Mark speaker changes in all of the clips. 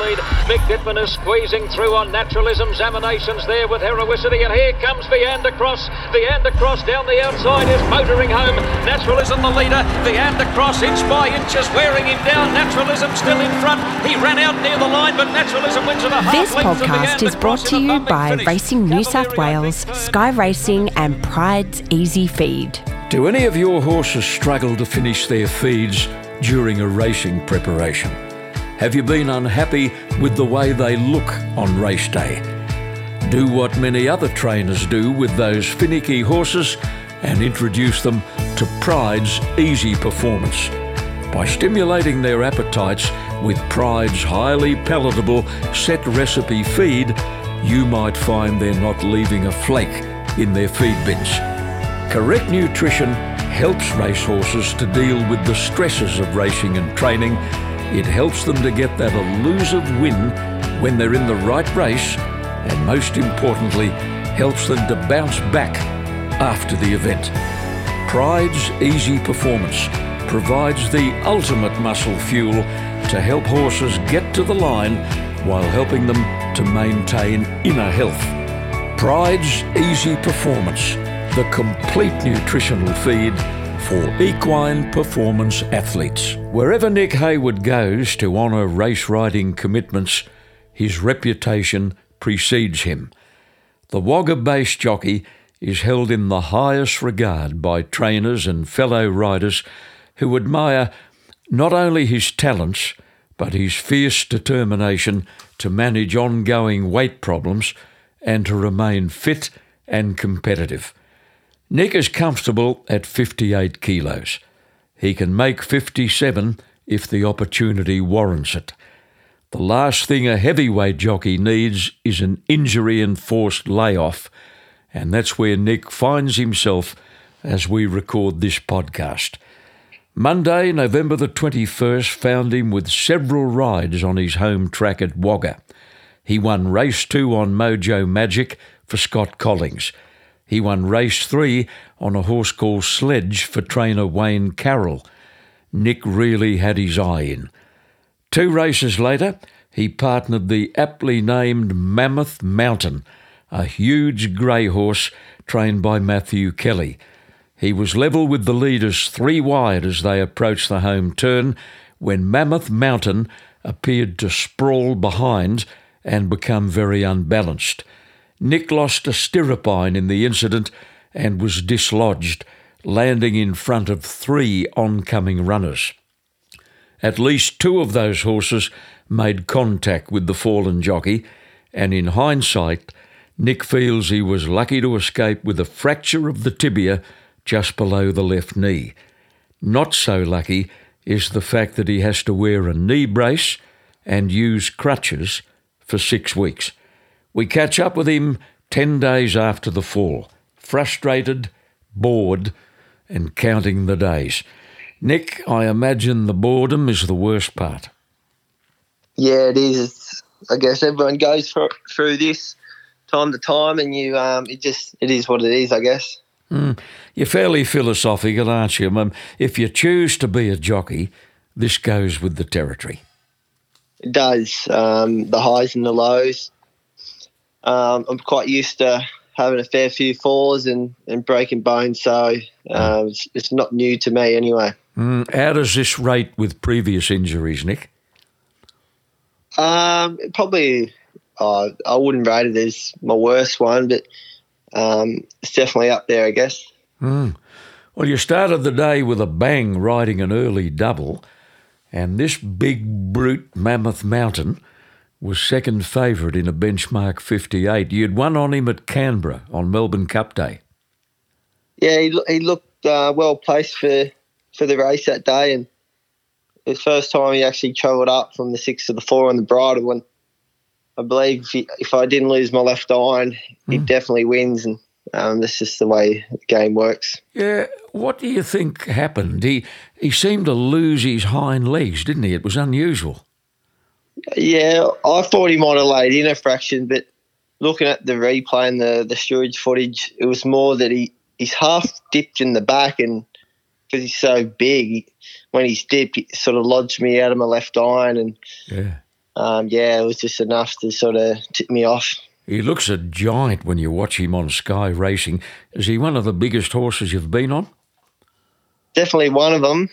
Speaker 1: lead. Mick Dittman is squeezing through on naturalism. Examinations there with heroicity. And here comes Veandercross. Viander Cross down the outside is motoring home. Naturalism the leader. Veandercross inch by inches wearing him down. Naturalism still in front. He ran out near the line, but Naturalism wins at a half
Speaker 2: This podcast
Speaker 1: Viander
Speaker 2: is brought to you by
Speaker 1: finish.
Speaker 2: Racing New South Wales. Sky Racing, and Pride's Easy Feed.
Speaker 3: Do any of your horses struggle to finish their feeds during a racing preparation? Have you been unhappy with the way they look on race day? Do what many other trainers do with those finicky horses and introduce them to Pride's easy performance. By stimulating their appetites with Pride's highly palatable set recipe feed, you might find they're not leaving a flake in their feed bins. Correct nutrition helps racehorses to deal with the stresses of racing and training. It helps them to get that elusive win when they're in the right race, and most importantly, helps them to bounce back after the event. Pride's Easy Performance provides the ultimate muscle fuel to help horses get to the line while helping them to maintain inner health. Pride's Easy Performance, the complete nutritional feed for equine performance athletes. Wherever Nick Hayward goes to honour race riding commitments, his reputation precedes him. The Wagga based jockey is held in the highest regard by trainers and fellow riders who admire not only his talents, but his fierce determination to manage ongoing weight problems and to remain fit and competitive. Nick is comfortable at 58 kilos. He can make 57 if the opportunity warrants it. The last thing a heavyweight jockey needs is an injury enforced layoff, and that's where Nick finds himself as we record this podcast. Monday, November the 21st, found him with several rides on his home track at Wagga. He won race two on Mojo Magic for Scott Collings. He won race three on a horse called Sledge for trainer Wayne Carroll. Nick really had his eye in. Two races later, he partnered the aptly named Mammoth Mountain, a huge grey horse trained by Matthew Kelly. He was level with the leaders three wide as they approached the home turn when Mammoth Mountain appeared to sprawl behind and become very unbalanced. Nick lost a stirrup iron in the incident and was dislodged, landing in front of three oncoming runners. At least two of those horses made contact with the fallen jockey, and in hindsight, Nick feels he was lucky to escape with a fracture of the tibia just below the left knee. Not so lucky is the fact that he has to wear a knee brace and use crutches for six weeks. We catch up with him 10 days after the fall, frustrated, bored, and counting the days. Nick, I imagine the boredom is the worst part.
Speaker 4: Yeah, it is. I guess everyone goes through this time to time, and you, um, it just, it is what it is. I guess.
Speaker 3: You're fairly philosophical, aren't you? Um, if you choose to be a jockey, this goes with the territory.
Speaker 4: It does. Um, the highs and the lows. Um, I'm quite used to having a fair few falls and, and breaking bones, so um, it's, it's not new to me anyway.
Speaker 3: Mm, how does this rate with previous injuries, Nick?
Speaker 4: Um, probably, uh, I wouldn't rate it as my worst one, but um, it's definitely up there, I guess.
Speaker 3: Well, you started the day with a bang riding an early double, and this big brute Mammoth Mountain was second favourite in a benchmark 58. You'd won on him at Canberra on Melbourne Cup Day.
Speaker 4: Yeah, he, he looked uh, well placed for, for the race that day, and the first time he actually travelled up from the six to the four on the bridle. And I believe if, he, if I didn't lose my left iron, he definitely wins, and um, that's just the way the game works.
Speaker 3: Yeah, what do you think happened? He he seemed to lose his hind legs, didn't he? It was unusual.
Speaker 4: Yeah, I thought he might have laid in a fraction, but looking at the replay and the the steerage footage, it was more that he he's half dipped in the back, and because he's so big, he, when he's dipped, he sort of lodged me out of my left iron, and
Speaker 3: Yeah.
Speaker 4: um, yeah, it was just enough to sort of tip me off.
Speaker 3: He looks a giant when you watch him on Sky Racing. Is he one of the biggest horses you've been on?
Speaker 4: Definitely one of them,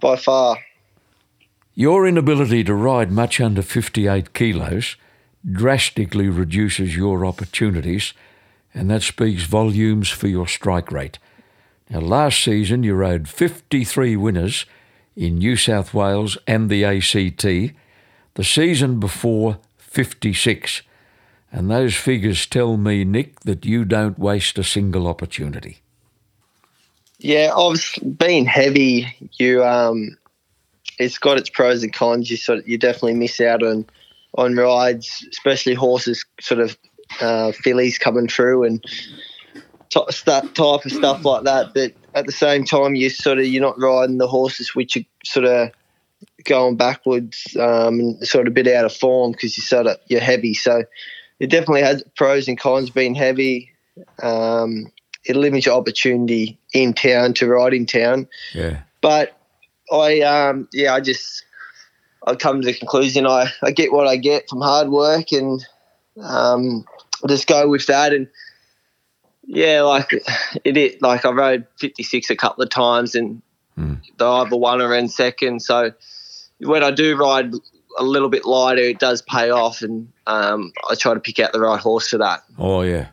Speaker 4: by far.
Speaker 3: Your inability to ride much under 58 kilos drastically reduces your opportunities, and that speaks volumes for your strike rate. Now, last season you rode 53 winners in New South Wales and the ACT. The season before, 56. And those figures tell me, Nick, that you don't waste a single opportunity.
Speaker 4: Yeah, obviously being heavy, you um, it's got its pros and cons. You sort of, you definitely miss out on on rides, especially horses, sort of uh, fillies coming through and t- that type of stuff like that. But at the same time, you sort of you're not riding the horses which are sort of going backwards um, and sort of a bit out of form because you sort of you're heavy. So it definitely has pros and cons being heavy. Um, it limits your opportunity in town to ride in town.
Speaker 3: Yeah.
Speaker 4: But I, um, yeah, I just, I come to the conclusion I, I get what I get from hard work and um, I just go with that. And yeah, like it, it like I rode 56 a couple of times and
Speaker 3: Mm.
Speaker 4: Either won or in second. So when I do ride a little bit lighter, it does pay off, and um, I try to pick out the right horse for that.
Speaker 3: Oh, yeah.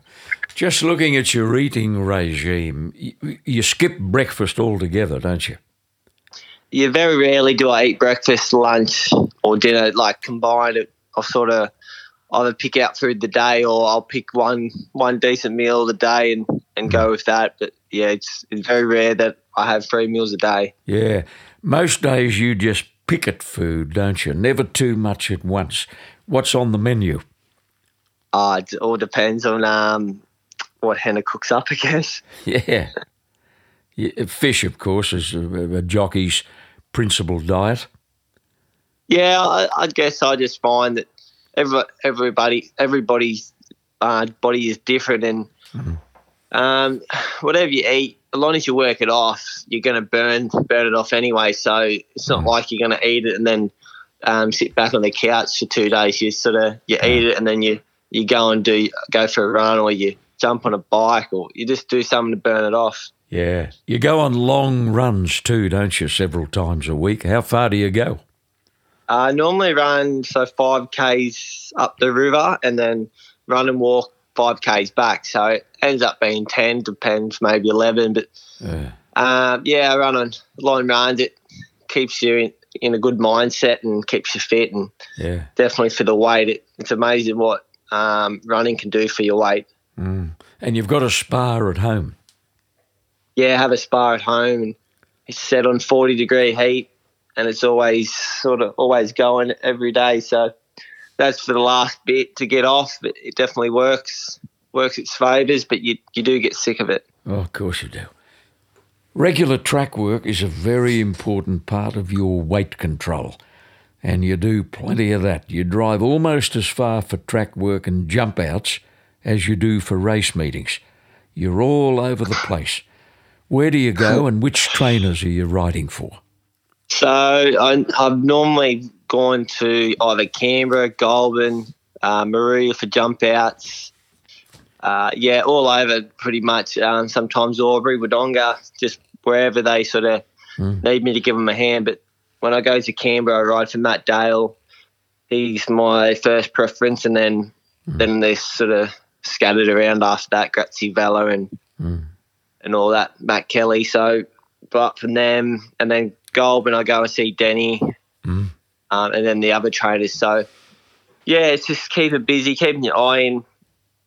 Speaker 3: Just looking at your eating regime, you, you skip breakfast altogether, don't you?
Speaker 4: Yeah, very rarely do I eat breakfast, lunch, or dinner like combined. I'll sort of either pick out food the day, or I'll pick one one decent meal the day and, and go with that. But yeah, it's, it's very rare that I have three meals a day.
Speaker 3: Yeah. Most days you just pick at food, don't you? Never too much at once. What's on the menu?
Speaker 4: Uh, it all depends on um, what Hannah cooks up, I guess.
Speaker 3: Yeah. Fish, of course, is a, a jockey's principal diet.
Speaker 4: Yeah, I, I guess I just find that every, everybody everybody's uh, body is different, and um, whatever you eat, as long as you work it off, you're going to burn burn it off anyway. So it's not like you're going to eat it and then um, sit back on the couch for two days. You sort of you eat it and then you you go and do go for a run or you jump on a bike or you just do something to burn it off.
Speaker 3: Yeah. You go on long runs too, don't you, several times a week? How far do you go?
Speaker 4: I normally run so five k's up the river and then run and walk five k's back. So it ends up being ten, depends maybe eleven. But
Speaker 3: Yeah.
Speaker 4: um, yeah, I run on long runs. It keeps you in, in a good mindset and keeps you fit. And
Speaker 3: Yeah.
Speaker 4: definitely for the weight, it, it's amazing what um, running can do for your weight.
Speaker 3: Mm. And you've got a spa at home.
Speaker 4: Yeah, have a spa at home and it's set on forty degree heat, and it's always sort of always going every day. So that's for the last bit to get off. But it definitely works works its favours, but you you do get sick of it.
Speaker 3: Oh, of course you do. Regular track work is a very important part of your weight control, and you do plenty of that. You drive almost as far for track work and jump outs as you do for race meetings. You're all over the place. Where do you go, and which trainers are you riding for?
Speaker 4: So I, I've normally gone to either Canberra, Goulburn, uh, Maria for jump outs. Uh, yeah, all over pretty much. Um, sometimes Albury, Wodonga, just wherever they sort of need me to give them a hand. But when I go to Canberra, I ride for Matt Dale. He's my first preference, and then then they're sort of scattered around after that. Grazie Vella and and all that. Matt Kelly. So, but from them, and then Goulburn, I go and see Denny, um, and then the other trainers. So, yeah, it's just keep it busy, keeping your eye in.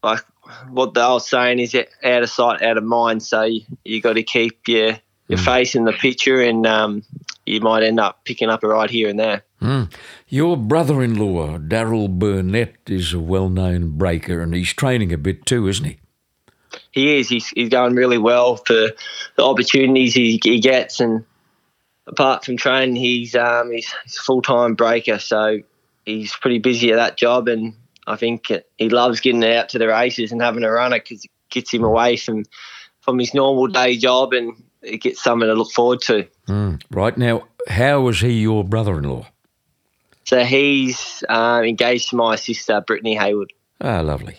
Speaker 4: Like what they were saying is out of sight, out of mind. So you, you got to keep your your face in the picture, and um, you might end up picking up a ride here and there.
Speaker 3: Mm. Your brother in law, Daryl Burnett, is a well known breaker and he's training a bit too, isn't he?
Speaker 4: He is. He's, he's going really well for the opportunities he, he gets, and apart from training, he's um he's, he's a full time breaker, so he's pretty busy at that job, and I think he loves getting out to the races and having a runner because it gets him away from from his normal day job, and it gets something to look forward to.
Speaker 3: Mm. Right now, how was he your brother in law?
Speaker 4: So he's uh, engaged to my sister, Brittany Haywood.
Speaker 3: Ah, lovely.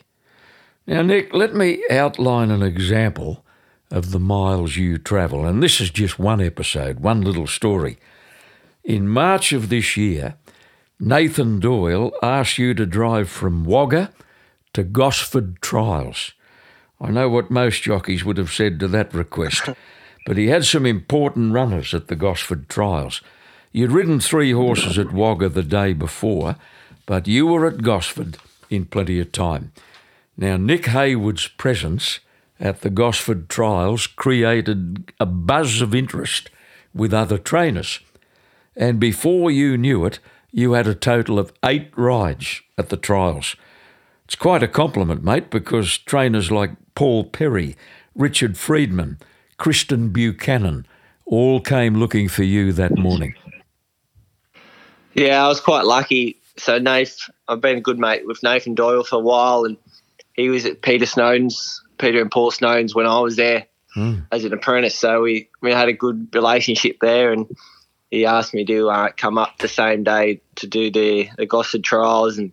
Speaker 3: Now, Nick, let me outline an example of the miles you travel. And this is just one episode, one little story. In March of this year, Nathan Doyle asked you to drive from Wagga to Gosford Trials. I know what most jockeys would have said to that request, but he had some important runners at the Gosford Trials. You'd ridden three horses at Wagga the day before, but you were at Gosford in plenty of time. Now, Nick Haywood's presence at the Gosford trials created a buzz of interest with other trainers. And before you knew it, you had a total of eight rides at the trials. It's quite a compliment, mate, because trainers like Paul Perry, Richard Freedman, Kristen Buchanan all came looking for you that morning.
Speaker 4: Yeah, I was quite lucky. So, Nath, I've been a good mate with Nathan Doyle for a while, and he was at Peter Snowden's, Peter and Paul Snowden's when I was there mm. as an apprentice. So we, we had a good relationship there, and he asked me to uh, come up the same day to do the the Gosford trials, and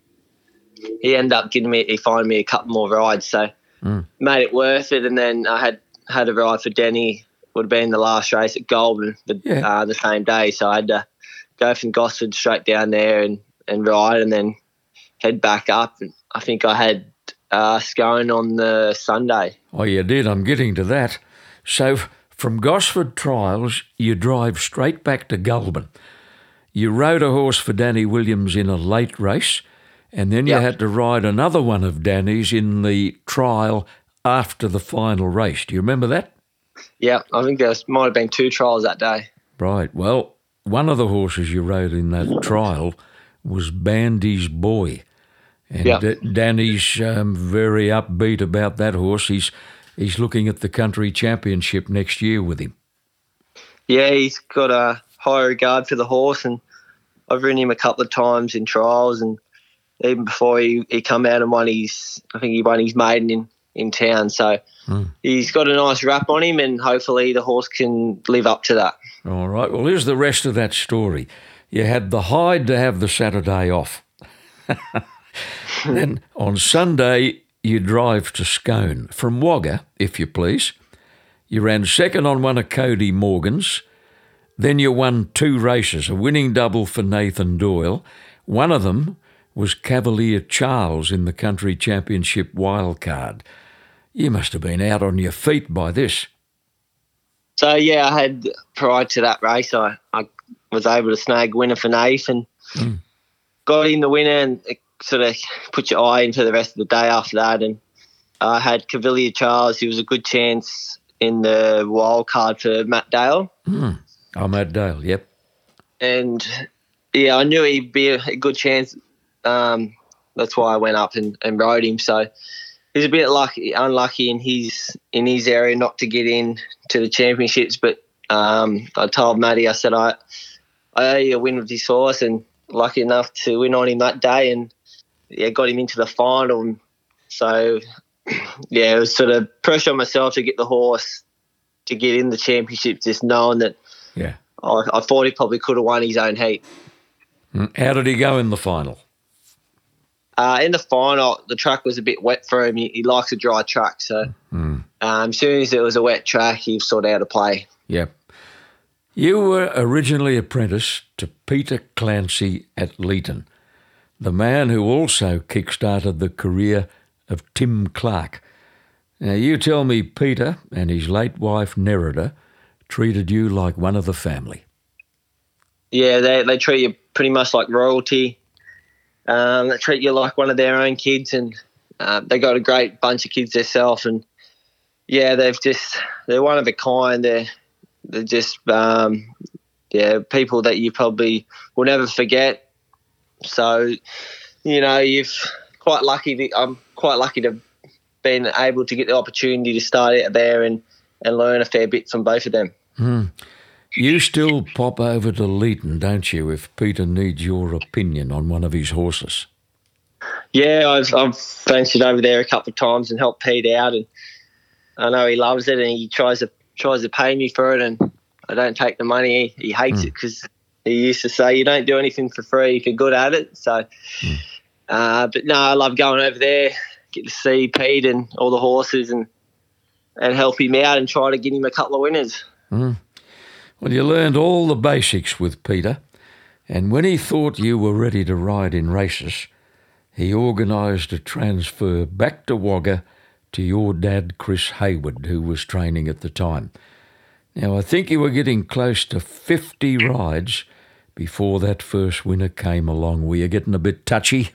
Speaker 4: he ended up giving me, he found me a couple more rides, so mm. made it worth it. And then I had had a ride for Denny, would have been the last race at Goulburn the, yeah. uh, the same day, so I had to go from Gosford straight down there and, and ride, and then head back up. And I think I had uh, Scone on the Sunday.
Speaker 3: Oh, you did. I'm getting to that. So from Gosford Trials, you drive straight back to Goulburn. You rode a horse for Danny Williams in a late race, and then you yep. had to ride another one of Danny's in the trial after the final race. Do you remember that?
Speaker 4: Yeah, I think there might have been two trials that day.
Speaker 3: Right. Well, one of the horses you rode in that trial was Bandy's Boy. And yep. D- Danny's um, very upbeat about that horse. He's he's looking at the country championship next year with him.
Speaker 4: Yeah, he's got a high regard for the horse, and I've ridden him a couple of times in trials, and even before he, he come out and won his, I think he won his maiden in, in town. So mm. he's got a nice wrap on him, and hopefully the horse can live up to that.
Speaker 3: All right. Well, here's the rest of that story. You had the hide to have the Saturday off. then on Sunday, you drive to Scone from Wagga, if you please. You ran second on one of Cody Morgan's. Then you won two races, a winning double for Nathan Doyle. One of them was Cavalier Charles in the Country Championship wildcard. You must have been out on your feet by this.
Speaker 4: So, yeah, I had, prior to that race, I, I was able to snag winner for Nathan. Mm. Got in the winner and sort of put your eye into the rest of the day after that. And I had Cavalier Charles. He was a good chance in the wild card for Matt Dale.
Speaker 3: Mm. Oh, Matt Dale, yep.
Speaker 4: And yeah, I knew he'd be a, good chance. Um, that's why I went up and, and rode him. So he's a bit lucky, unlucky in his in his area not to get in to the championships. But um, I told Matty, I said I I owe you a win with this horse, and lucky enough to win on him that day. And yeah, got him into the final. So yeah, it was sort of pressure on myself to get the horse to get in the championship, just knowing that.
Speaker 3: Yeah.
Speaker 4: I, I thought he probably could have won his own heat.
Speaker 3: Mm, how did he go in the final?
Speaker 4: Uh, in the final, the track was a bit wet for him. He, he likes a dry track, so mm. um, as soon as it was a wet track, he was sort of out of play.
Speaker 3: Yeah. You were originally apprenticed to Peter Clancy at Leeton the man who also kick-started the career of Tim Clark. Now, you tell me Peter and his late wife Nerida treated you like one of the family.
Speaker 4: Yeah, they, they treat you pretty much like royalty. Um, they treat you like one of their own kids, and uh, they got a great bunch of kids themselves. And yeah, they've just they're one of a kind. They're they're just um, yeah people that you probably will never forget so, you know, you've quite lucky. To, I'm quite lucky to been able to get the opportunity to start out there and, and learn a fair bit from both of them.
Speaker 3: Mm. You still pop over to Leeton, don't you, if Peter needs your opinion on one of his horses?
Speaker 4: Yeah, I've, I've fancied over there a couple of times and helped Pete out, and I know he loves it, and he tries to tries to pay me for it, and I don't take the money. He, he hates mm. it because he used to say, "You don't do anything for free if you're good at it." So, mm. uh, but no, I love going over there, get to see Pete and all the horses, and and help him out and try to get him a couple of winners.
Speaker 3: Mm. Well, you learned all the basics with Peter, and when he thought you were ready to ride in races, he organised a transfer back to Wagga to your dad, Chris Hayward, who was training at the time. Now, I think you were getting close to 50 rides before that first winner came along. Were you getting a bit touchy?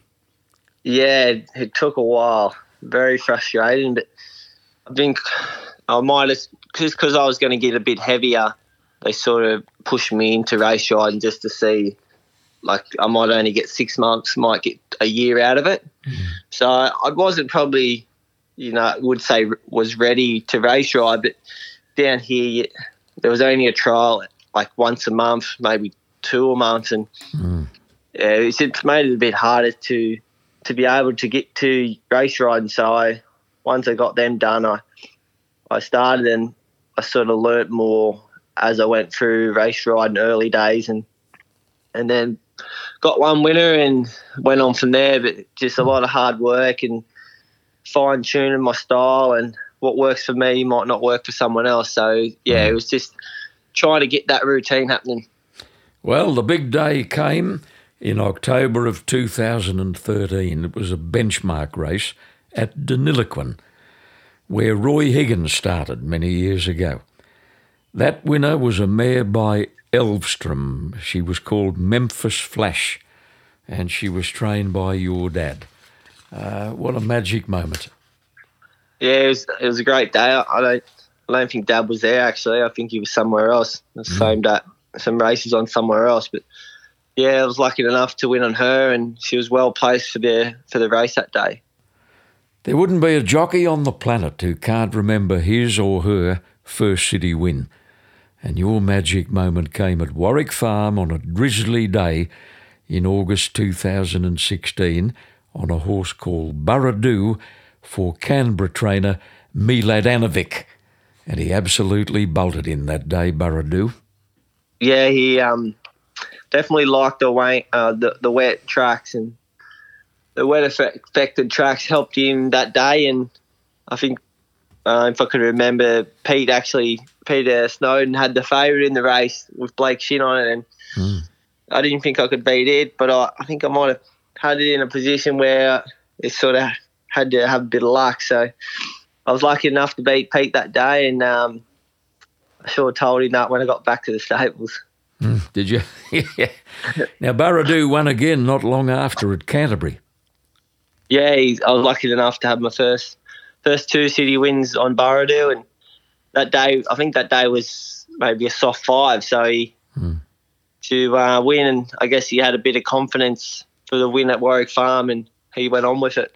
Speaker 4: Yeah, it took a while. Very frustrating, but I think I might have, just because I was going to get a bit heavier, they sort of pushed me into race riding just to see, like, I might only get six months, might get a year out of it. Mm. So I wasn't probably you know, would say was ready to race ride. But down here, there was only a trial like once a month, maybe two a month, and mm. yeah, it's made it a bit harder to to be able to get to race riding. So I, once I got them done, I I started and I sort of learnt more as I went through race riding early days, and and then got one winner and went on from there. But just a lot of hard work and fine tuning my style and what works for me might not work for someone else. So yeah, it was just trying to get that routine happening.
Speaker 3: Well, the big day came in October of 2013. It was a benchmark race at Deniliquin, where Roy Higgins started many years ago. That winner was a mare by Elvstrom. She was called Memphis Flash, and she was trained by your dad. Uh, what a magic moment.
Speaker 4: Yeah, it was, it was a great day. I, I don't I don't think Dad was there actually. I think he was somewhere else. The mm. same day, some races on somewhere else. But yeah, I was lucky enough to win on her, and she was well placed for the for the race that day.
Speaker 3: There wouldn't be a jockey on the planet who can't remember his or her first city win. And your magic moment came at Warwick Farm on a drizzly day in August 2016 on a horse called Burradoo for Canberra trainer Milad Anovic. And he absolutely bolted in that day, Burradoo.
Speaker 4: Yeah, he um, definitely liked the, way, uh, the, the wet tracks and the wet affected tracks helped him that day. And I think, uh, if I could remember, Pete actually, Peter Snowden had the favourite in the race with Blake Shinn on it. And mm. I didn't think I could beat it, but I, I think I might have had it in a position where it sort of had to have a bit of luck. So I was lucky enough to beat Pete that day, and um, I sure told him that when I got back to the stables.
Speaker 3: Mm, did you? yeah. Now Burradoo won again not long after at Canterbury.
Speaker 4: Yeah, I was lucky enough to have my first first two city wins on Burradoo, and that day I think that day was maybe a soft five. So he, mm. to uh, win, and I guess he had a bit of confidence for the win at Warwick Farm, and he went on with it.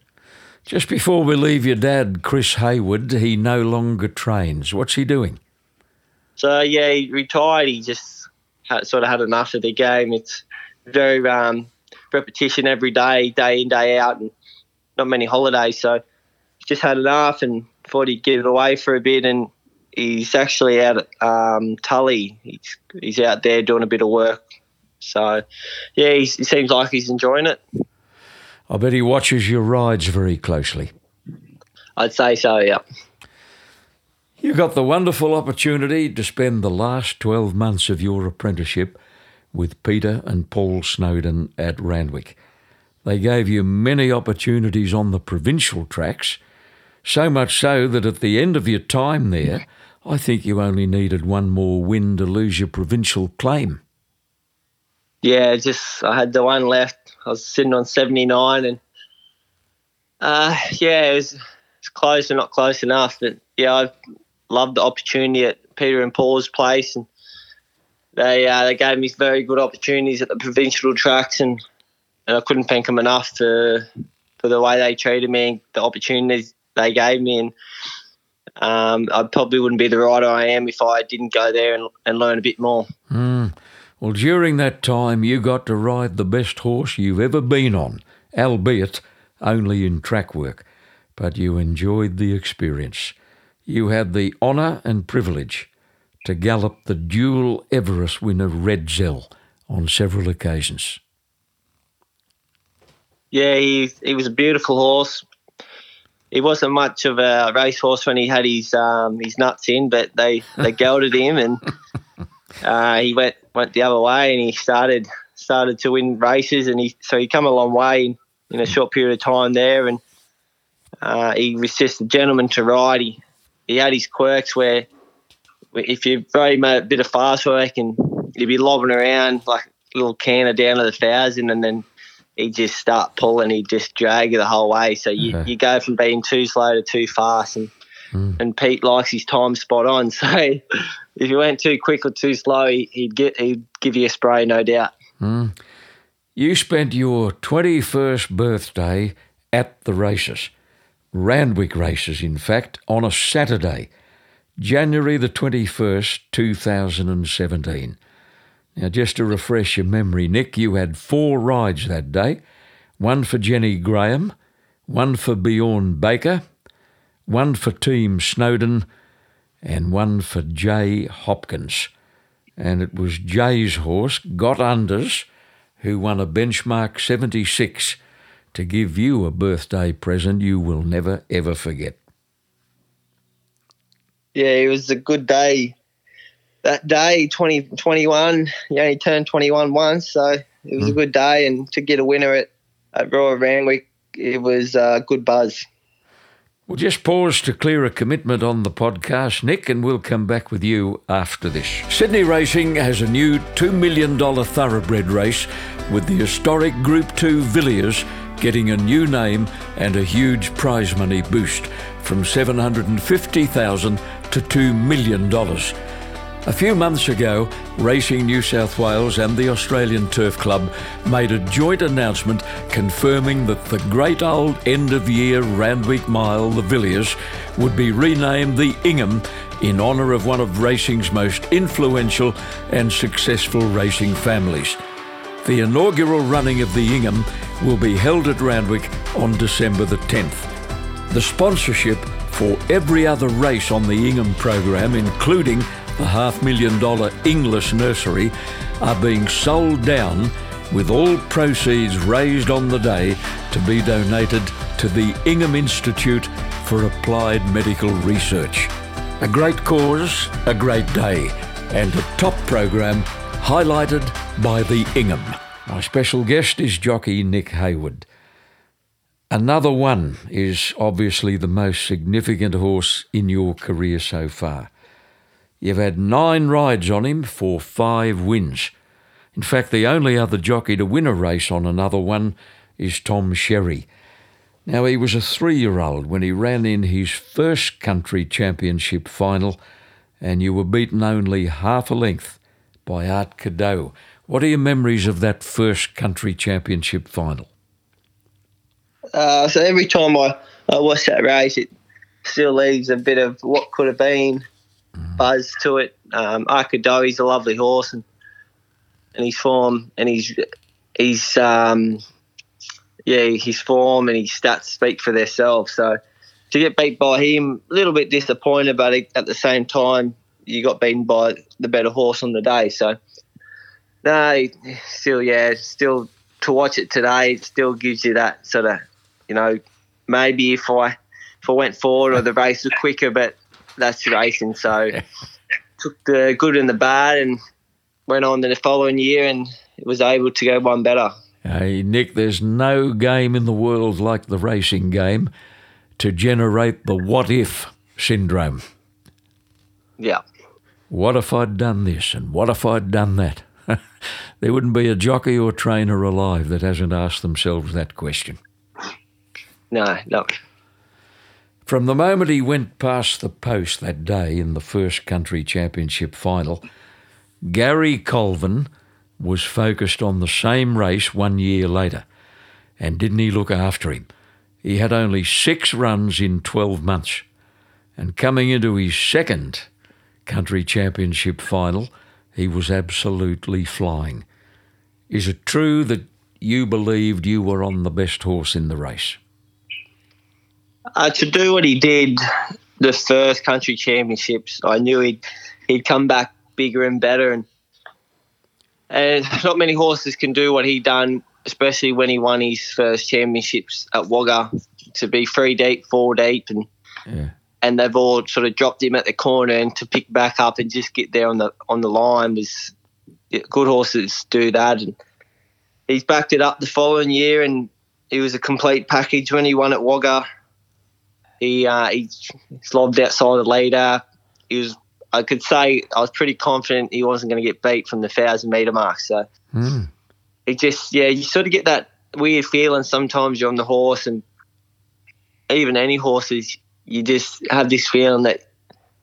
Speaker 3: Just before we leave your dad, Chris Hayward, he no longer trains. What's he doing?
Speaker 4: So yeah, he retired. He just had, sort of had enough of the game. It's very um, repetition every day, day in day out, and not many holidays. So he just had enough and thought he'd give it away for a bit. And he's actually out at um, Tully. He's, he's out there doing a bit of work so, yeah, he, he seems like he's enjoying it.
Speaker 3: I bet he watches your rides very closely.
Speaker 4: I'd say so, yeah.
Speaker 3: You got the wonderful opportunity to spend the last 12 months of your apprenticeship with Peter and Paul Snowden at Randwick. They gave you many opportunities on the provincial tracks, so much so that at the end of your time there, I think you only needed one more win to lose your provincial claim
Speaker 4: yeah, just I had the one left. I was sitting on 79, and uh, yeah, it was, it was close and not close enough. But yeah, I loved the opportunity at Peter and Paul's place, and they uh, they gave me very good opportunities at the provincial tracks, and, and I couldn't thank them enough for for the way they treated me, and the opportunities they gave me, and um, I probably wouldn't be the rider I am if I didn't go there and, and learn a bit more.
Speaker 3: Mm. Well, during that time, you got to ride the best horse you've ever been on, albeit only in track work, but you enjoyed the experience. You had the honour and privilege to gallop the dual Everest winner Redzel on several occasions.
Speaker 4: Yeah, he he was a beautiful horse. He wasn't much of a racehorse when he had his um, his nuts in, but they they gelded him, and uh, he went went the other way, and he started started to win races, and he so he come a long way in, in a short period of time there, and uh, he was just a gentleman to ride. He he had his quirks where if you very a bit of fast work and you'd be lobbing around like a little canner down to the thousand, and then he'd just start pulling. He'd just drag you the whole way. So you, okay. you go from being too slow to too fast, and mm. and Pete likes his time spot on. So if you went too quick or too slow, he, would get he'd give you a spray, no doubt.
Speaker 3: Mm. You spent your twenty first birthday at the races, Randwick races, in fact, on a Saturday. January the 21st, 2017. Now, just to refresh your memory, Nick, you had four rides that day one for Jenny Graham, one for Bjorn Baker, one for Team Snowden, and one for Jay Hopkins. And it was Jay's horse, Got Unders, who won a benchmark 76 to give you a birthday present you will never ever forget
Speaker 4: yeah, it was a good day. That day, 20, 21, you only turned 21 once, so it was mm. a good day. And to get a winner at, at Royal Randwick, it was a good buzz.
Speaker 3: We'll just pause to clear a commitment on the podcast, Nick, and we'll come back with you after this. Sydney Racing has a new $2 million thoroughbred race with the historic Group 2 Villiers getting a new name and a huge prize money boost from 750,000 to $2 million. A few months ago, Racing New South Wales and the Australian Turf Club made a joint announcement confirming that the great old end of year Randwick Mile, the Villiers, would be renamed the Ingham in honour of one of racing's most influential and successful racing families. The inaugural running of the Ingham will be held at Randwick on December the 10th. The sponsorship for every other race on the Ingham program, including the half million dollar Inglis nursery, are being sold down with all proceeds raised on the day to be donated to the Ingham Institute for Applied Medical Research. A great cause, a great day, and a top program highlighted by the Ingham. My special guest is jockey Nick Hayward. Another one is obviously the most significant horse in your career so far. You've had nine rides on him for five wins. In fact, the only other jockey to win a race on another one is Tom Sherry. Now, he was a three year old when he ran in his first country championship final, and you were beaten only half a length by Art Cadeau. What are your memories of that first country championship final?
Speaker 4: Uh, so every time I, I watch that race, it still leaves a bit of what could have been buzz to it. Um, he's a lovely horse, and and his form and his his um, yeah his form and his stats speak for themselves. So to get beat by him, a little bit disappointed, but at the same time, you got beaten by the better horse on the day. So no, still yeah, still to watch it today, it still gives you that sort of you know, maybe if I if I went forward or the race was quicker, but that's racing. So took the good and the bad and went on to the following year and was able to go one better.
Speaker 3: Hey, Nick, there's no game in the world like the racing game to generate the what if syndrome.
Speaker 4: Yeah.
Speaker 3: What if I'd done this and what if I'd done that? there wouldn't be a jockey or trainer alive that hasn't asked themselves that question.
Speaker 4: No, no.
Speaker 3: From the moment he went past the post that day in the first country championship final, Gary Colvin was focused on the same race one year later. And didn't he look after him? He had only six runs in 12 months. And coming into his second country championship final, he was absolutely flying. Is it true that you believed you were on the best horse in the race?
Speaker 4: Uh, to do what he did the first country championships, I knew he'd he'd come back bigger and better. And and not many horses can do what he done, especially when he won his first championships at Wagga to be three deep, four deep, and
Speaker 3: Yeah.
Speaker 4: and they've all sort of dropped him at the corner and to pick back up and just get there on the on the line was good horses do that and he's backed it up the following year and he was a complete package when he won at Wagga. He uh, he slobbed outside the leader. He was I could say I was pretty confident he wasn't going to get beat from the thousand meter mark. So
Speaker 3: Hmm.
Speaker 4: it just yeah you sort of get that weird feeling sometimes you're on the horse and even any horses you just have this feeling that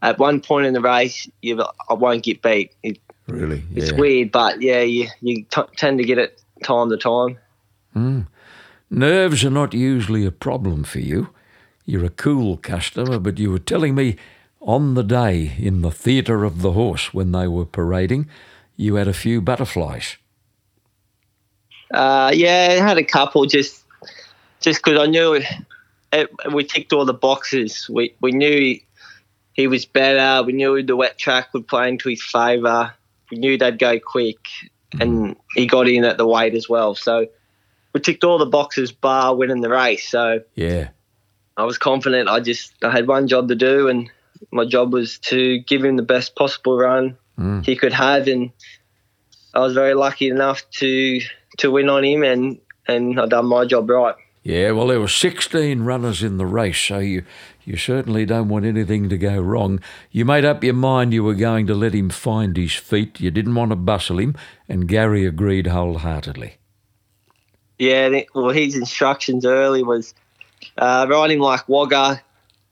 Speaker 4: at one point in the race you I won't get beat. It,
Speaker 3: Really?
Speaker 4: it's
Speaker 3: yeah.
Speaker 4: weird, but yeah, you you t- tend to get it time to time.
Speaker 3: Hmm. Nerves are not usually a problem for you. You're a cool customer, but you were telling me on the day in the theatre of the horse when they were parading, you had a few butterflies.
Speaker 4: Uh, yeah, I had a couple just just because I knew it, it, we ticked all the boxes. We we knew he, he was better. We knew the wet track would play into his favour. We knew they'd go quick, and he got in at the weight as well. So we ticked all the boxes, bar winning the race. So
Speaker 3: Yeah.
Speaker 4: I was confident. I just I had one job to do, and my job was to give him the best possible run
Speaker 3: Mm.
Speaker 4: he could have, and I was very lucky enough to to win on him, and and I done my job right.
Speaker 3: Yeah, well, there were 16 runners in the race, so you, you certainly don't want anything to go wrong. You made up your mind you were going to let him find his feet. You didn't want to bustle him, and Gary agreed wholeheartedly.
Speaker 4: Yeah, well, his instructions early was uh, ride him like Wagga,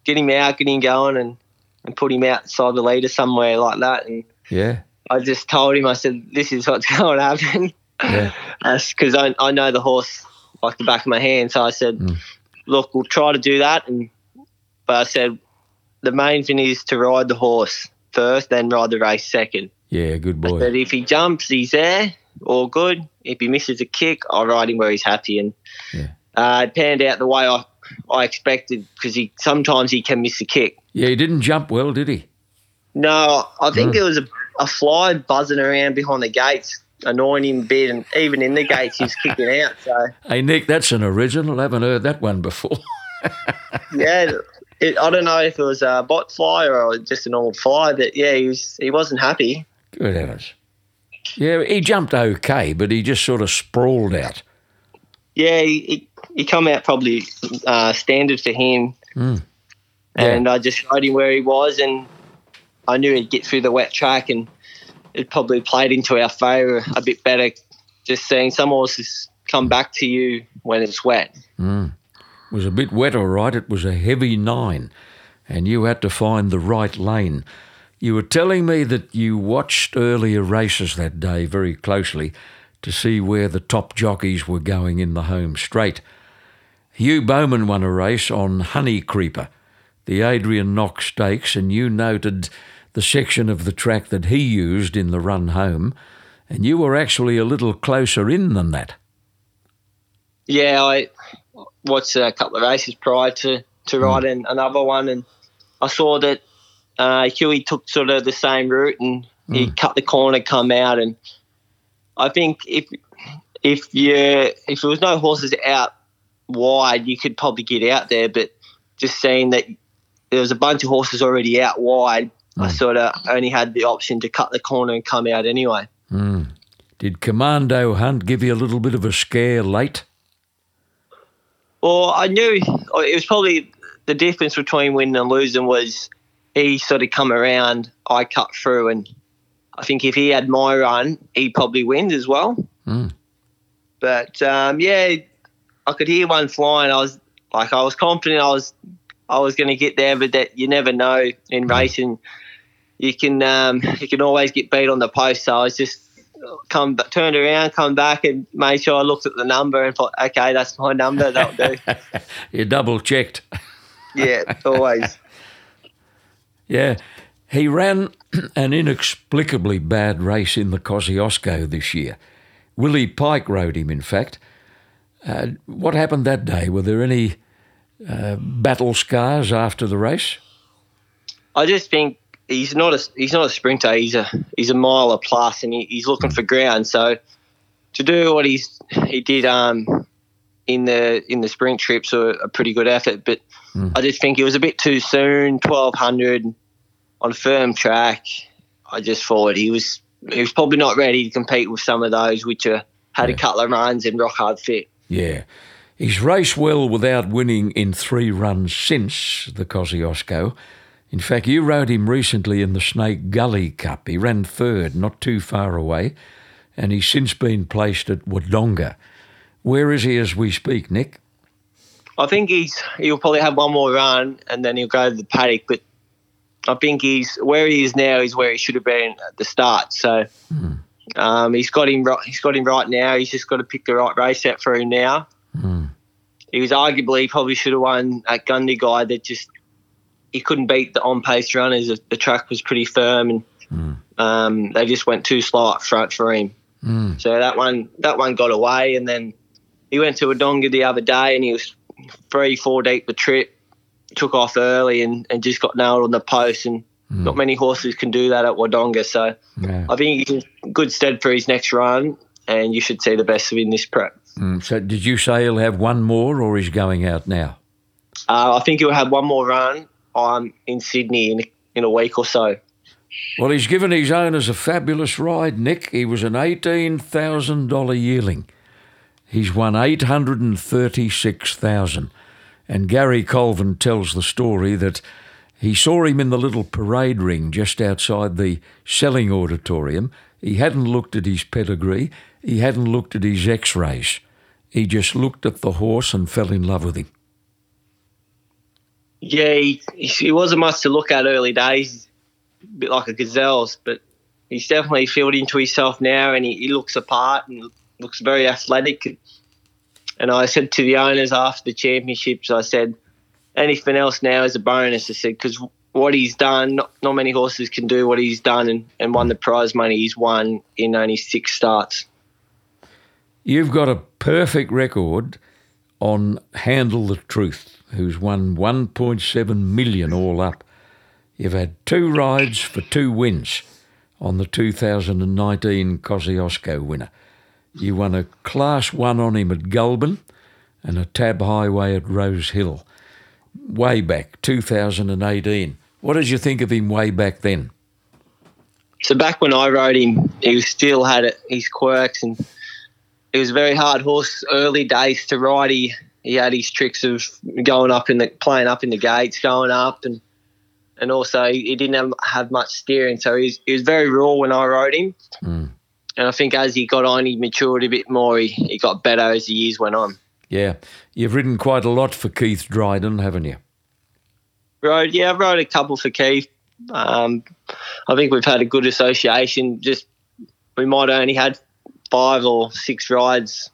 Speaker 4: get him out, get him going, and and put him outside the leader somewhere like that. And
Speaker 3: Yeah,
Speaker 4: I just told him, I said, this is what's going to happen.
Speaker 3: yeah,
Speaker 4: because I, I know the horse like the back of my hand. So I said,
Speaker 3: Mm.
Speaker 4: look, we'll try to do that. And but I said, the main thing is to ride the horse first, then ride the race second.
Speaker 3: yeah, good boy.
Speaker 4: But if he jumps, he's there, all good. If he misses a kick, I'll ride him where he's happy. And
Speaker 3: Yeah.
Speaker 4: uh, it panned out the way I I expected because he sometimes he can miss a kick.
Speaker 3: Yeah, he didn't jump well, did he?
Speaker 4: No, I think
Speaker 3: Mm.
Speaker 4: it was a, a fly buzzing around behind the gates, annoying him a bit, and even in the gates, he's kicking out. So.
Speaker 3: Hey, Nick, that's an original. I haven't heard that one before.
Speaker 4: yeah, it, I don't know if it was a bot fly or just an old fly, but yeah, he was he wasn't happy.
Speaker 3: Good heavens. Yeah, he jumped okay, but he just sort of sprawled out.
Speaker 4: Yeah, he he, he come out probably uh, standard for him,
Speaker 3: Mm.
Speaker 4: and I just showed him where he was, and I knew he'd get through the wet track, and it probably played into our favour a bit better. Just seeing some horses come back to you when it's wet.
Speaker 3: Mm. It was a bit wet, all right. It was a heavy nine, and you had to find the right lane. You were telling me that you watched earlier races that day very closely to see where the top jockeys were going in the home straight. Hugh Bowman won a race on Honey Creeper, the Adrian Knox Stakes, and you noted the section of the track that he used in the run home, and you were actually a little closer in than that.
Speaker 4: Yeah, I watched a couple of races prior to to riding another one, and I saw that uh, Huey took sort of the same route, and he cut the corner, come out, and I think if if you if there was no horses out wide, you could probably get out there, but just seeing that there was a bunch of horses already out wide, I sort of only had the option to cut the corner and come out anyway.
Speaker 3: Mm. Did Commando Hunt give you a little bit of a scare late?
Speaker 4: Well, I knew it was probably the difference between winning and losing was he sort of come around, I cut through, and I think if he had my run, he probably wins as well.
Speaker 3: Mm.
Speaker 4: But um, yeah, I could hear one flying. I was like, I was confident I was, I was going to get there, but that you never know in racing. You can, um, you can always get beat on the post. So I was just come turned around, come back, and made sure I looked at the number and thought, okay, that's my number. That'll do.
Speaker 3: You double checked.
Speaker 4: Yeah, always.
Speaker 3: Yeah. He ran an inexplicably bad race in the Kosciuszko this year. Willie Pike rode him, in fact. Uh, what happened that day? Were there any uh, battle scars after the race?
Speaker 4: I just think he's not a he's not a sprinter. He's a he's a miler plus, and he, he's looking for ground. So to do what he's he did um in the in the sprint trips were a pretty good effort. But mm. I just think it was a bit too soon. Twelve hundred on firm track. I just thought he was he was probably not ready to compete with some of those which are, had yeah. a couple of runs and rock hard fit.
Speaker 3: Yeah. He's raced well without winning in three runs since the Kosciuszko. In fact, you rode him recently in the Snake Gully Cup. He ran third, not too far away, and he's since been placed at Wodonga. Where is he as we speak, Nick?
Speaker 4: I think he's he'll probably have one more run and then he'll go to the paddock. But I think he's where he is now is where he should have been at the start. So mm. Um, he's got him right. He's got him right now. He's just got to pick the right race out for him now. Mm. He was arguably probably should have won at Gundagai. That just he couldn't beat the on pace runners. The track was pretty firm and mm. um, they just went too slow up front for him. Hmm. So that one that one got away and then he went to Wodonga the other day and he was three, four deep the trip, took off early and, and just got nailed on the post. And mm. not many horses can do that at Wodonga. So yeah. I think he's in good stead for his next run and you should see the best of him this prep.
Speaker 3: Mm. So did you say he'll have one more or he's going out now?
Speaker 4: Uh, I think he'll have one more run um, in Sydney in, in a week or so.
Speaker 3: Well, he's given his owners a fabulous ride, Nick. He was an $18,000 yearling. He's won 836,000. And Gary Colvin tells the story that he saw him in the little parade ring just outside the selling auditorium. He hadn't looked at his pedigree, he hadn't looked at his x rays. He just looked at the horse and fell in love with him.
Speaker 4: Yeah, he, he wasn't much to look at early days, a bit like a gazelle's, but he's definitely filled into himself now and he, he looks apart and looks very athletic. And I said to the owners after the championships, I said, anything else now is a bonus. I said, because what he's done, not, not, many horses can do what he's done and, and won the prize money he's won in only six starts.
Speaker 3: You've got a perfect record on Handle the Truth, who's won 1.7 million all up. You've had two rides for two wins on the 2019 Kosciuszko winner. You won a Class 1 on him at Goulburn and a Tab Highway at Rose Hill. Way back, 2018. What did you think of him way back then?
Speaker 4: So back when I rode him, he still had his quirks and he was a very hard horse early days to ride. He, he had his tricks of going up in the playing up in the gates, going up, and and also he didn't have, have much steering, so he was, he was very raw when I rode him. Mm. And I think as he got on, he matured a bit more. He, he got better as the years went on.
Speaker 3: Yeah. You've ridden quite a lot for Keith Dryden, haven't you?
Speaker 4: Rode, yeah, I've rode a couple for Keith. Um, I think we've had a good association. Just we might have only had five or six rides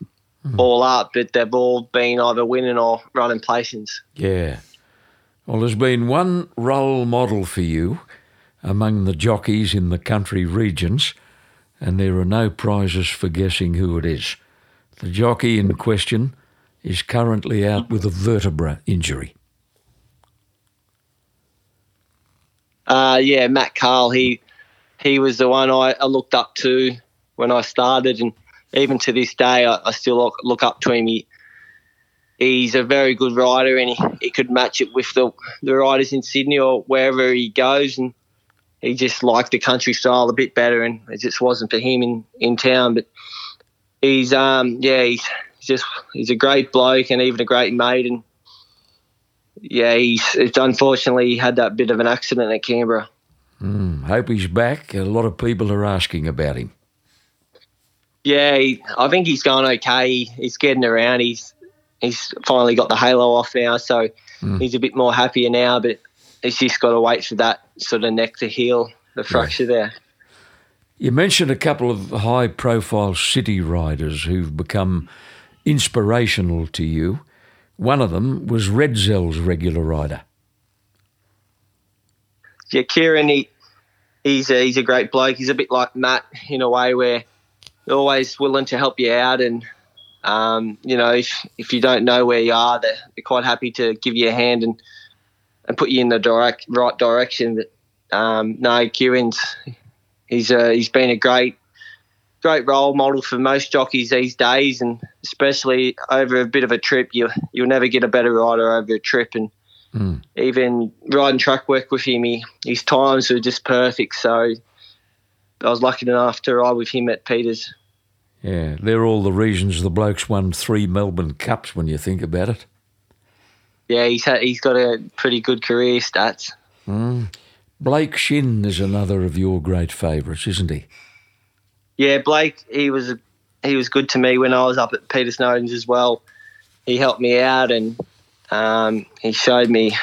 Speaker 4: mm. all up, but they've all been either winning or running placings.
Speaker 3: Yeah. Well, there's been one role model for you among the jockeys in the country regions and there are no prizes for guessing who it is. The jockey in question is currently out with a vertebra injury.
Speaker 4: Uh, yeah, Matt Carl. He he was the one I, I, looked up to when I started, and even to this day, I, I still look, look, up to him. He, he's a very good rider, and he, he could match it with the the riders in Sydney or wherever he goes. And he just liked the country style a bit better, and it just wasn't for him in, in town. But he's um yeah he's just he's a great bloke and even a great mate, and yeah he's it's unfortunately he had that bit of an accident at Canberra.
Speaker 3: Mm, hope he's back. A lot of people are asking about him.
Speaker 4: Yeah, he, I think he's going okay. He's getting around. He's he's finally got the halo off now, so mm. he's a bit more happier now. But he's just got to wait for that sort of neck to heal the fracture right. there.
Speaker 3: You mentioned a couple of high profile city riders who've become inspirational to you. One of them was Redzel's regular rider.
Speaker 4: Yeah, Kerrin, he, he's, a, he's a great bloke. He's a bit like Matt in a way where always willing to help you out. And, um, you know, if, if you don't know where you are, they're, they're quite happy to give you a hand and, and put you in the direct right direction. But um, no, Kerrin's he's a, he's been a great great role model for most jockeys these days, and especially over a bit of a trip, you you'll never get a better rider over a trip. And
Speaker 3: Mm.
Speaker 4: even riding track work with him, he, his times were just perfect. So I was lucky enough to ride with him at Peters.
Speaker 3: Yeah, they're all the reasons the bloke's won three Melbourne Cups when you think about it.
Speaker 4: Yeah, he's had, he's got a pretty good career stats.
Speaker 3: Blake Shin is another of your great favourites, isn't he?
Speaker 4: Yeah, Blake, he was he was good to me when I was up at Peter Snowden's as well. He helped me out and um, he showed me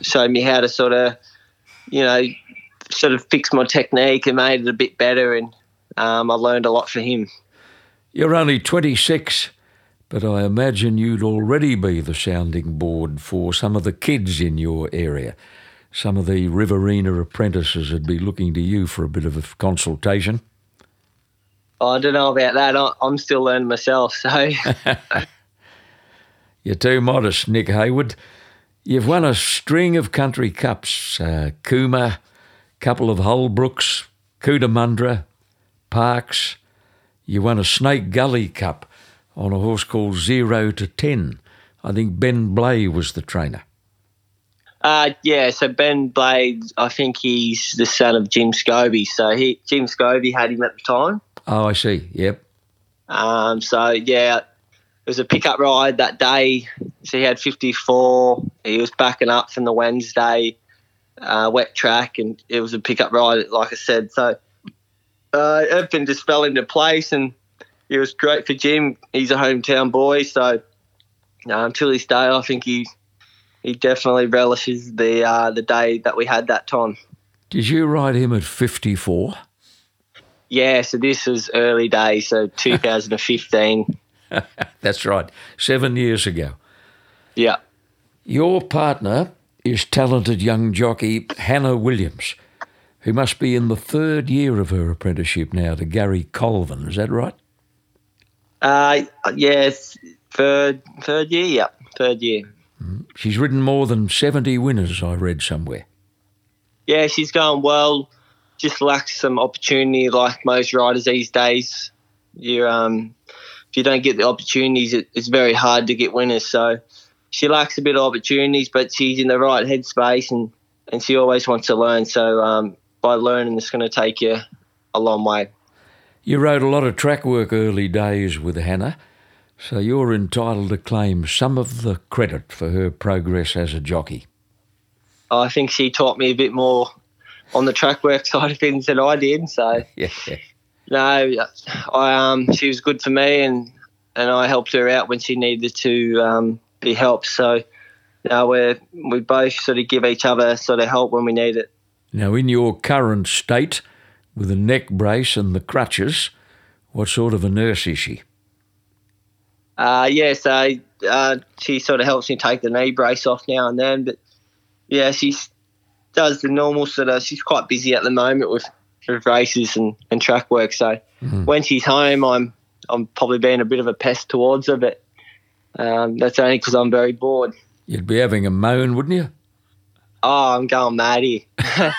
Speaker 4: showed me how to sort of you know sort of fix my technique and made it a bit better and um, I learned a lot from him.
Speaker 3: You're only 26, but I imagine you'd already be the sounding board for some of the kids in your area. Some of the Riverina apprentices would be looking to you for a bit of a consultation.
Speaker 4: I don't know about that. I- I'm still learning myself, so
Speaker 3: You're too modest, Nick Heywood. You've won a string of country cups uh, Cooma, couple of Holbrooks, Cootamundra, Parks. You won a Snake Gully Cup on a horse called Zero to Ten. I think Ben Blay was the trainer.
Speaker 4: Uh, yeah, so Ben Blade, I think he's the son of Jim Scobie. So he Jim Scobie had him at the time.
Speaker 3: Oh, I see. Yep.
Speaker 4: Um, so yeah, it was a pickup ride that day. So he had 54. He was backing up from the Wednesday uh, wet track, and it was a pickup ride, like I said. So uh, everything just fell into place, and it was great for Jim. He's a hometown boy, so um, till this day, I think he he definitely relishes the uh, the day that we had that time.
Speaker 3: Did you ride him at 54?
Speaker 4: Yeah, so this was early days, so 2015.
Speaker 3: That's right. Seven years ago.
Speaker 4: yeah.
Speaker 3: Your partner is talented young jockey Hannah Williams, who must be in the third year of her apprenticeship now to Gary Colvin. Is that right?
Speaker 4: Uh, yes, third third year. Yeah, third year.
Speaker 3: She's ridden more than 70 winners, I read somewhere.
Speaker 4: Yeah, she's going well. Just lacks some opportunity, like most riders these days. You um, if you don't get the opportunities, it, it's very hard to get winners. So she lacks a bit of opportunities, but she's in the right headspace and and she always wants to learn. So um, by learning, it's going to take you a long way.
Speaker 3: You rode a lot of track work early days with Hannah, so you're entitled to claim some of the credit for her progress as a jockey.
Speaker 4: I think she taught me a bit more on the track work side of things than I did. So
Speaker 3: Yeah.
Speaker 4: no, I um, she was good for me, and and I helped her out when she needed to um, be helped. So now we we both sort of give each other sort of help when we need it.
Speaker 3: Now, in your current state, with the neck brace and the crutches, what sort of a nurse is she?
Speaker 4: Uh, yeah, so uh, she sort of helps me take the knee brace off now and then. But yeah, she does the normal sort of. She's quite busy at the moment with, with races and, and track work. So when she's home, I'm I'm probably being a bit of a pest towards her, but um, that's only because I'm very bored.
Speaker 3: You'd be having a moan, wouldn't you?
Speaker 4: Oh, I'm going mad here.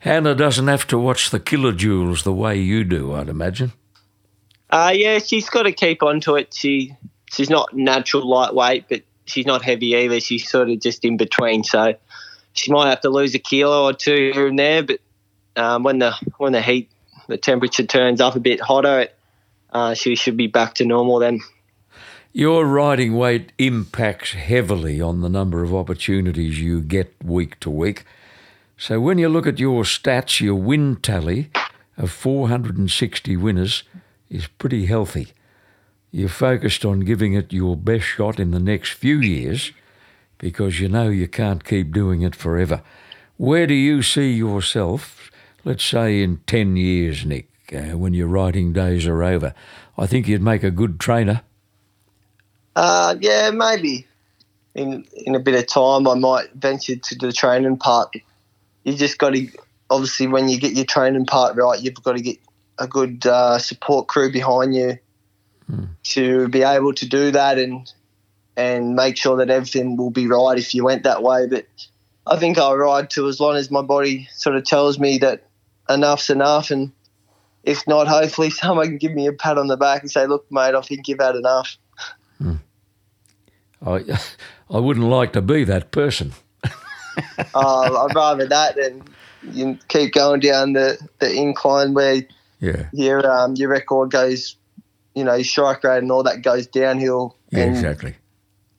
Speaker 3: Hannah doesn't have to watch the kilojoules the way you do, I'd imagine.
Speaker 4: Uh, yeah, she's got to keep on to it. She she's not natural lightweight, but she's not heavy either. She's sort of just in between. So she might have to lose a kilo or two here and there. But um, when the when the heat, the temperature turns up a bit hotter, uh, she should be back to normal then.
Speaker 3: Your riding weight impacts heavily on the number of opportunities you get week to week. So when you look at your stats, your win tally of 460 winners is pretty healthy. You're focused on giving it your best shot in the next few years because you know you can't keep doing it forever. Where do you see yourself, let's say in 10 years, Nick, uh, when your writing days are over? I think you'd make a good trainer.
Speaker 4: Uh, yeah, maybe in in a bit of time I might venture to the training part. You just got to obviously when you get your training part right, you've got to get a good uh, support crew behind you to be able to do that and and make sure that everything will be right if you went that way. But I think I'll ride to as long as my body sort of tells me that enough's enough, and if not, hopefully someone can give me a pat on the back and say, "Look, mate, I think you've had enough."
Speaker 3: I, I wouldn't like to be that person.
Speaker 4: uh, I'd rather that than you keep going down the, the incline where
Speaker 3: Yeah.
Speaker 4: your um, your record goes, you know, your strike rate and all that goes downhill,
Speaker 3: Yeah,
Speaker 4: and
Speaker 3: exactly.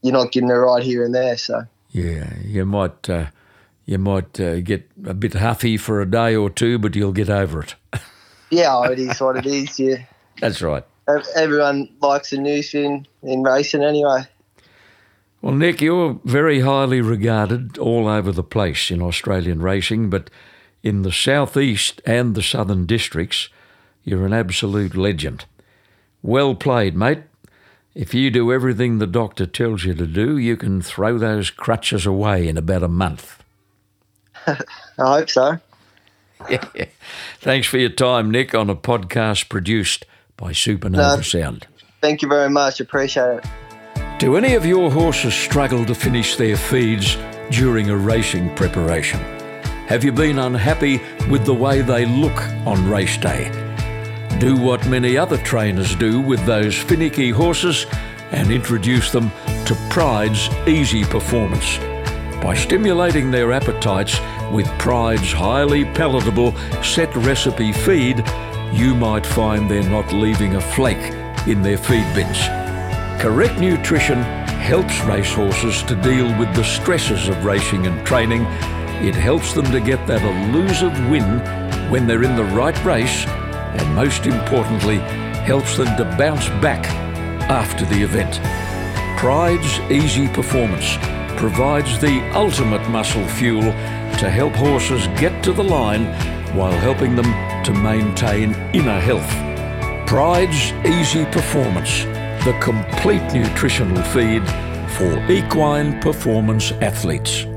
Speaker 4: You're not getting a ride here and there. So
Speaker 3: Yeah, you might uh, you might uh, get a bit huffy for a day or two, but you'll get over it.
Speaker 4: yeah, oh, it is what it is. Yeah,
Speaker 3: That's right.
Speaker 4: Everyone likes a noose in in racing anyway.
Speaker 3: Well, Nick, you're very highly regarded all over the place in Australian racing, but in the southeast and the southern districts, you're an absolute legend. Well played, mate. If you do everything the doctor tells you to do, you can throw those crutches away in about a month.
Speaker 4: I hope so.
Speaker 3: Thanks for your time, Nick, on a podcast produced by Supernova
Speaker 4: No.
Speaker 3: Sound.
Speaker 4: Thank you very much. Appreciate it.
Speaker 3: Do any of your horses struggle to finish their feeds during a racing preparation? Have you been unhappy with the way they look on race day? Do what many other trainers do with those finicky horses and introduce them to Pride's Easy Performance. By stimulating their appetites with Prydes highly palatable set recipe feed, you might find they're not leaving a flake in their feed bins. Correct nutrition helps racehorses to deal with the stresses of racing and training. It helps them to get that elusive win when they're in the right race, and most importantly, helps them to bounce back after the event. Pride's Easy Performance provides the ultimate muscle fuel to help horses get to the line while helping them to maintain inner health. Pride's Easy Performance, the complete nutritional feed for equine performance athletes.